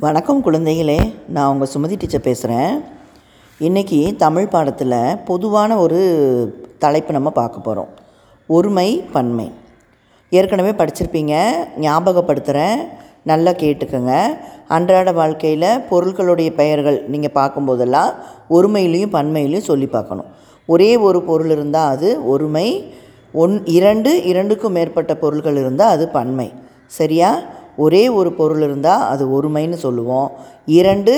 வணக்கம் குழந்தைகளே நான் உங்கள் சுமதி டீச்சர் பேசுகிறேன் இன்றைக்கி தமிழ் பாடத்தில் பொதுவான ஒரு தலைப்பு நம்ம பார்க்க போகிறோம் ஒருமை பன்மை. ஏற்கனவே படிச்சிருப்பீங்க ஞாபகப்படுத்துகிறேன் நல்லா கேட்டுக்கோங்க. அன்றாட வாழ்க்கையில் பொருட்களுடைய பெயர்கள் நீங்கள் பார்க்கும்போதெல்லாம் ஒருமையிலையும் பன்மையிலையும் சொல்லி பார்க்கணும். ஒரே ஒரு பொருள் இருந்தால் அது ஒருமை ஒன் இரண்டு இரண்டுக்கும் மேற்பட்ட பொருள்கள் இருந்தால் அது பன்மை. சரியா? ஒரே ஒரு பொருள் இருந்தால் அது ஒருமைன்னு சொல்லுவோம். இரண்டு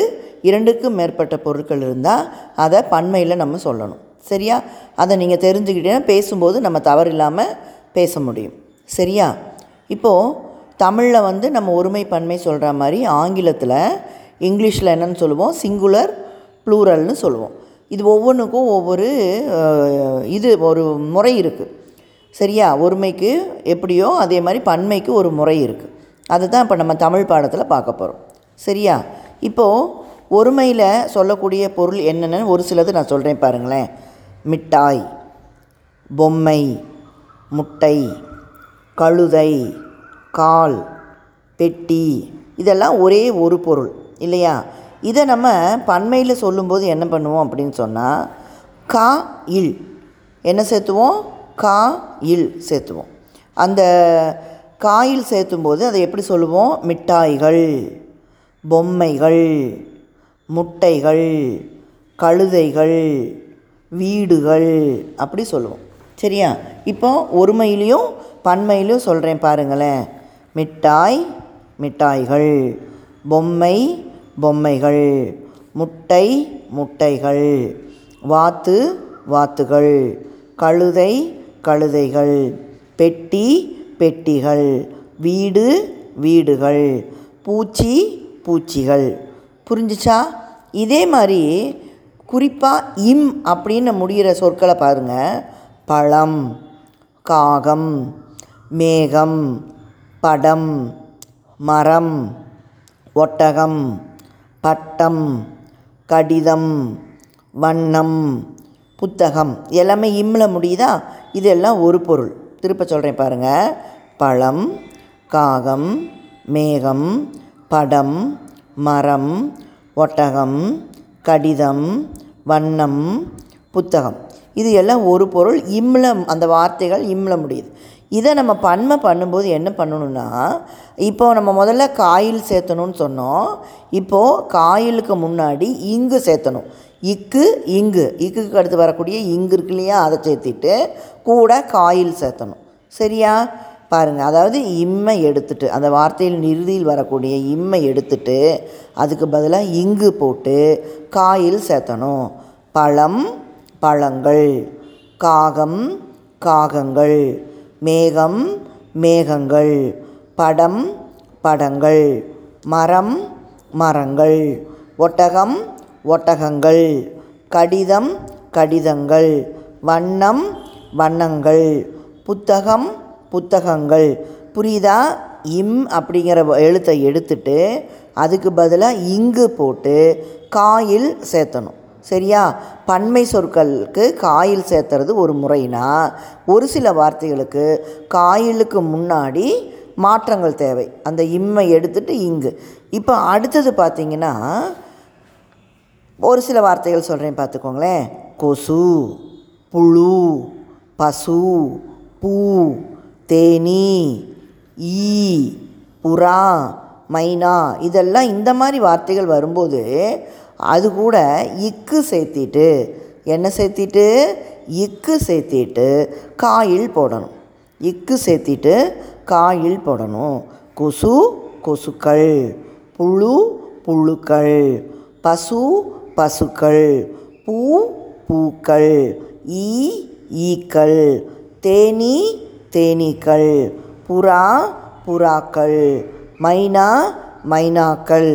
இரண்டுக்கும் மேற்பட்ட பொருட்கள் இருந்தால் அதை பன்மையில் நம்ம சொல்லணும். சரியா? அதை நீங்கள் தெரிஞ்சுக்கிட்டீங்கன்னா பேசும்போது நம்ம தவறு இல்லாமல் பேச முடியும். சரியா? இப்போது தமிழில் வந்து நம்ம ஒருமை பன்மை சொல்கிற மாதிரி ஆங்கிலத்தில் இங்கிலீஷில் என்னன்னு சொல்லுவோம்? சிங்குலர் ப்ளூரல்னு சொல்லுவோம். இது ஒவ்வொன்றுக்கும் ஒவ்வொரு இது ஒரு முறை இருக்குது சரியா? ஒருமைக்கு எப்படியோ அதே மாதிரி பன்மைக்கு ஒரு முறை இருக்குது அதுதான் இப்போ நம்ம தமிழ் பாடத்தில் பார்க்க போகிறோம் சரியா? இப்போது ஒருமையில் சொல்லக்கூடிய பொருள் என்னென்னு ஒரு சிலது நான் சொல்கிறேன் பாருங்களேன். மிட்டாய் பொம்மை முட்டை கழுதை கால் பெட்டி இதெல்லாம் ஒரே ஒரு பொருள் இல்லையா? இதை நம்ம பன்மையில் சொல்லும்போது என்ன பண்ணுவோம் அப்படின்னு சொன்னால் கா இல். என்ன சேர்த்துவோம்? கா இல் சேர்த்துவோம். அந்த காயில் சேர்த்தும்போது அதை எப்படி சொல்லுவோம்? மிட்டாய்கள் பொம்மைகள் முட்டைகள் கழுதைகள் வீடுகள் அப்படி சொல்லுவோம். சரியா? இப்போ ஒருமையிலையும் பன்மையிலையும் சொல்கிறேன் பாருங்களேன். மிட்டாய் மிட்டாய்கள் பொம்மை பொம்மைகள் முட்டை முட்டைகள் வாத்து வாத்துகள் கழுதை கழுதைகள் பெட்டி பெட்டிகள். வீடு வீடுகள். பூச்சி பூச்சிகள். புரிஞ்சுச்சா? இதே மாதிரி குறிப்பாக இம் அப்படின்னு முடிகிற சொற்களை பாருங்கள் பழம் காகம் மேகம் படம் மரம் ஒட்டகம் பட்டம் கடிதம் வண்ணம் புத்தகம். எல்லாமே இம்மில் முடியுதா? இதெல்லாம் ஒரு பொருள். திருப்ப சொல்கிறேன் பாருங்கள் பழம் காகம் மேகம் படம் மரம் ஒட்டகம் கடிதம் வண்ணம் புத்தகம். இது எல்லாம் ஒரு பொருள் இம்மில் அந்த வார்த்தைகள் இம்ல முடியுது இதை நம்ம பன்மை பண்ணும்போது என்ன பண்ணணும்னா இப்போ நம்ம முதல்ல காயில் சேர்த்தணும்னு சொன்னோம். இப்போது காயிலுக்கு முன்னாடி இங்கு சேர்த்தணும். இக்கு இங்கு. இக்குக்கு அடுத்து வரக்கூடிய இங்கு இருக்கு இல்லையா? அதை சேர்த்திட்டு கூட காயில் சேர்த்தணும். சரியா? பாருங்கள் அதாவது இம்மை எடுத்துட்டு அந்த வார்த்தையில் நிறுதியில் வரக்கூடிய இம்மை எடுத்துட்டு அதுக்கு பதிலாக இங்கு போட்டு காயில் சேர்த்தணும். பழம் பழங்கள். காகம் காகங்கள். மேகம் மேகங்கள். படம் படங்கள். மரம் மரங்கள். ஒட்டகம் ஒட்டகங்கள். கடிதம் கடிதங்கள். வண்ணம் வண்ணங்கள். புத்தகம் புத்தகங்கள். புரியுதா? இம் அப்படிங்கிற எழுத்தை எடுத்துட்டு அதுக்கு பதிலாக இங்கு போட்டு காயில் சேர்த்தணும். சரியா? பன்மை சொற்களுக்கு காயில் சேர்த்துறது ஒரு முறைனா ஒரு சில வார்த்தைகளுக்கு காயிலுக்கு முன்னாடி மாற்றங்கள் தேவை. அந்த இம்மை எடுத்துட்டு இங்கு. இப்போ அடுத்தது பார்த்தீங்கன்னா ஒரு சில வார்த்தைகள் சொல்கிறேன் பார்த்துக்கோங்களேன். கொசு புழு பசு பூ தேனி ஈ புறா மைனா இதெல்லாம் இந்த மாதிரி வார்த்தைகள் வரும்போது அது கூட இக்கு சேர்த்திட்டு என்ன சேர்த்திட்டு? இக்கு சேர்த்திட்டு காயில் போடணும். இக்கு சேர்த்திட்டு காயில் போடணும். கொசு கொசுக்கள் புழு புழுக்கள் பசு பசுக்கள் பூ பூக்கள் ஈ ஈக்கள் தேனி தேனீக்கள் புறா புறாக்கள் மைனா மைனாக்கள்.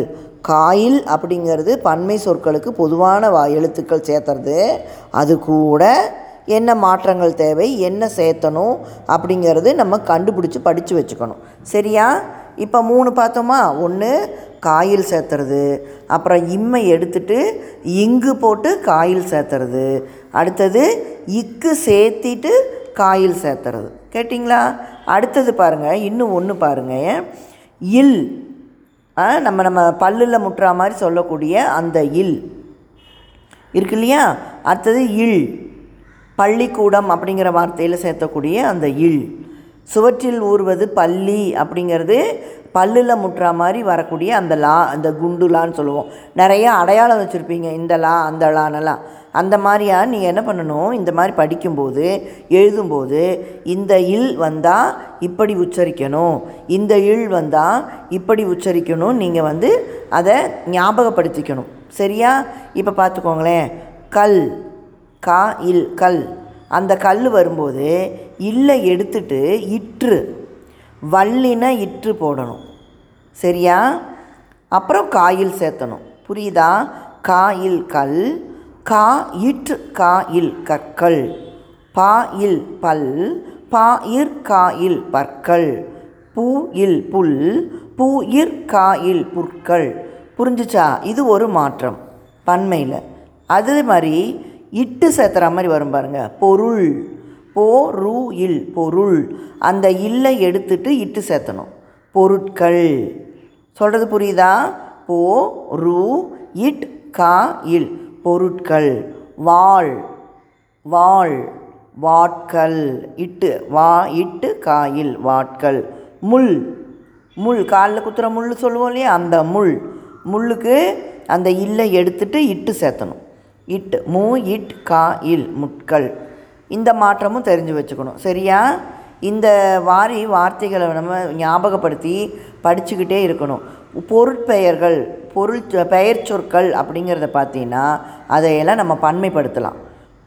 காயில் அப்படிங்கிறது பன்மை சொற்களுக்கு பொதுவான வா எழுத்துக்கள் சேர்த்துறது. அது கூட என்ன மாற்றங்கள் தேவை என்ன சேர்த்தணும் அப்படிங்கிறது நம்ம கண்டுபிடிச்சி படித்து வச்சுக்கணும். சரியா? இப்போ மூணு பார்த்தோமா? ஒன்று காயில் சேர்த்துறது. அப்புறம் இம்மை எடுத்துட்டு இங்கு போட்டு காயில் சேர்த்துறது. அடுத்தது இக்கு சேர்த்திட்டு காயில் சேர்த்துறது. கேட்டிங்களா? அடுத்தது பாருங்கள் இன்னும் ஒன்று பாருங்கள் இல் ஆ, நம்ம நம்ம பல்லில் முட்டுற மாதிரி சொல்லக்கூடிய அந்த இல். இருக்கு இல்லையா? அடுத்தது இல் பள்ளிக்கூடம் அப்படிங்கிற வார்த்தையில் சேர்த்தக்கூடிய அந்த இல். சுவற்றில் ஊறுவது பள்ளி அப்படிங்கிறது பல்லில் முட்டுற மாதிரி வரக்கூடிய அந்த லா அந்த குண்டுலான்னு சொல்லுவோம். நிறைய அடையாளம் வச்சுருப்பீங்க இந்த லா அந்த லானெல்லாம். அந்த மாதிரியா நீங்கள் என்ன பண்ணணும்? இந்த மாதிரி படிக்கும்போது எழுதும்போது இந்த இல் வந்தால் இப்படி உச்சரிக்கணும். இந்த இல் வந்தால் இப்படி உச்சரிக்கணும். நீங்கள் வந்து அதை ஞாபகப்படுத்திக்கணும். சரியா? இப்போ பார்த்துக்கோங்களேன் கல் கா இல் கல். அந்த கல் வரும்போது இல்லை எடுத்துட்டு இற்று. வல்லின இற்று போடணும். சரியா? அப்புறம் காயில் சேர்த்தணும். புரியுதா? காயில் கல் கா இற்று காயில் கற்கள் பா இல் பல் பா இர் காயில் பற்கள் பூ இல் புல் பூ இர் காயில் புற்கள். புரிஞ்சுச்சா? இது ஒரு மாற்றம் பன்மையில். அது மாதிரி இட்டு சேர்த்துற மாதிரி வரும் பாருங்கள் பொருள். போ ரூ இல் பொருள். அந்த இல்லை எடுத்துட்டு இட்டு சேர்த்தணும். பொருட்கள். சொல்கிறது புரியுதா? போ ரூ இட் கா இல். பொருட்கள். வாழ் வாழ் வாட்கள். இட்டு வா இட்டு காயில் வாட்கள். முள். முள். காலில் குத்துற முள் சொல்லுவோம் இல்லையா? அந்த முள். முள்ளுக்கு அந்த இல்லை எடுத்துட்டு இட்டு சேர்த்தணும். இட்டு மூ இட் கா இல். முட்கள். இந்த மாற்றமும் தெரிஞ்சு வச்சுக்கணும். சரியா? இந்த வாரி வார்த்தைகளை நம்ம ஞாபகப்படுத்தி படிச்சுக்கிட்டே இருக்கணும். பொருட்பெயர்கள் பொருள் பெயர் சொற்கள் அப்படிங்கிறத பார்த்தீங்கன்னா அதையெல்லாம் நம்ம பன்மைப்படுத்தலாம்.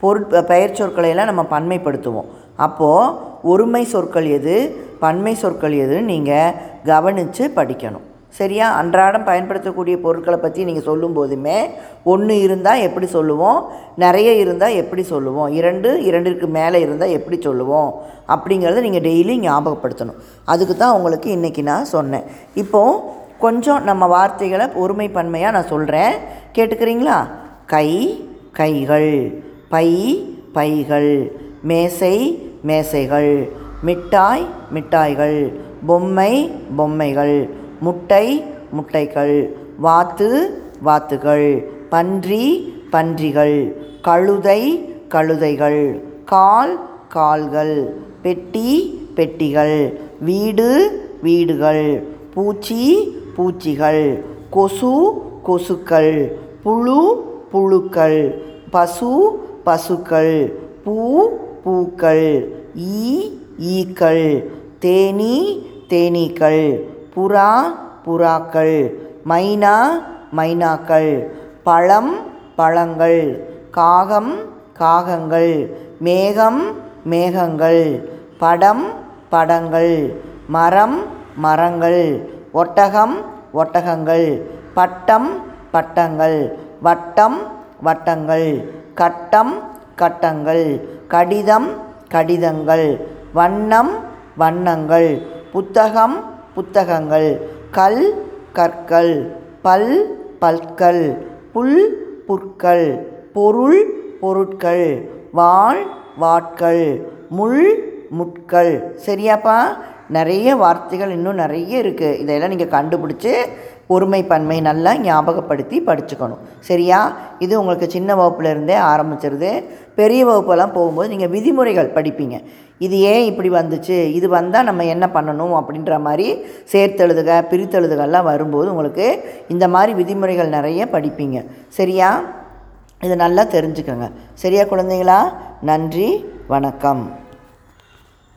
பொருட் பெயர் சொற்களை எல்லாம் நம்ம பன்மைப்படுத்துவோம். அப்போது ஒருமை சொற்கள் எது? பன்மை சொற்கள் எதுன்னு நீங்கள் கவனித்து படிக்கணும். சரியா? அன்றாடம் பயன்படுத்தக்கூடிய பொருட்களை பற்றி நீங்கள் சொல்லும் போதுமே ஒன்று இருந்தால் எப்படி சொல்லுவோம்? நிறைய இருந்தால் எப்படி சொல்லுவோம்? இரண்டு இரண்டிற்கு மேலே இருந்தால் எப்படி சொல்லுவோம்? அப்படிங்கிறத நீங்கள் டெய்லி ஞாபகப்படுத்தணும். அதுக்கு தான் உங்களுக்கு இன்றைக்கி நான் சொன்னேன். இப்போது கொஞ்சம் நம்ம வார்த்தைகளை ஒருமை பன்மையாக நான் சொல்கிறேன் கேட்டுக்கிறீங்களா? கை கைகள். பை பைகள். மேசை மேசைகள். மிட்டாய் மிட்டாய்கள். பொம்மை பொம்மைகள். முட்டை முட்டைகள். வாத்து வாத்துகள். பன்றி பன்றிகள். கழுதை கழுதைகள். கால் கால்கள். பெட்டி பெட்டிகள். வீடு வீடுகள். பூச்சி பூச்சிகள். கொசு கொசுக்கள். புழு புழுக்கள். பசு பசுக்கள். பூ பூக்கள். ஈ ஈக்கள். தேனீ தேனீக்கள். புறா புறாக்கள். மைனா மைனாக்கள். பழம் பழங்கள். காகம் காகங்கள். மேகம் மேகங்கள். படம் படங்கள். மரம் மரங்கள். ஒட்டகம் ஒட்டகங்கள். பட்டம் பட்டங்கள். வட்டம் வட்டங்கள். கட்டம் கட்டங்கள். கடிதம் கடிதங்கள். வண்ணம் வண்ணங்கள். புத்தகம் புத்தகங்கள். கல் கற்கள். பல் பல்கள் புல் புற்கள். பொருள் பொருட்கள். வாழ் வாட்கள். முள் முட்கள். சரியாப்பா? நிறைய வார்த்தைகள் இன்னும் நிறைய இருக்குது இதையெல்லாம் நீங்கள் கண்டுபிடிச்சி ஒருமைப்பன்மை நல்லா ஞாபகப்படுத்தி படிச்சுக்கணும். சரியா? இது உங்களுக்கு சின்ன வகுப்புலேருந்தே ஆரம்பிச்சிருது. பெரிய வகுப்பெல்லாம் போகும்போது நீங்கள் விதிமுறைகள் படிப்பீங்க. இது ஏன் இப்படி வந்துச்சு? இது வந்தால் நம்ம என்ன பண்ணணும்? அப்படின்ற மாதிரி சேர்த்தெழுதுக பிரித்தெழுதுகள்லாம் வரும்போது உங்களுக்கு இந்த மாதிரி விதிமுறைகள் நிறைய படிப்பீங்க. சரியா? இதை நல்லா தெரிஞ்சுக்கோங்க. சரியா குழந்தைங்களா? நன்றி வணக்கம்.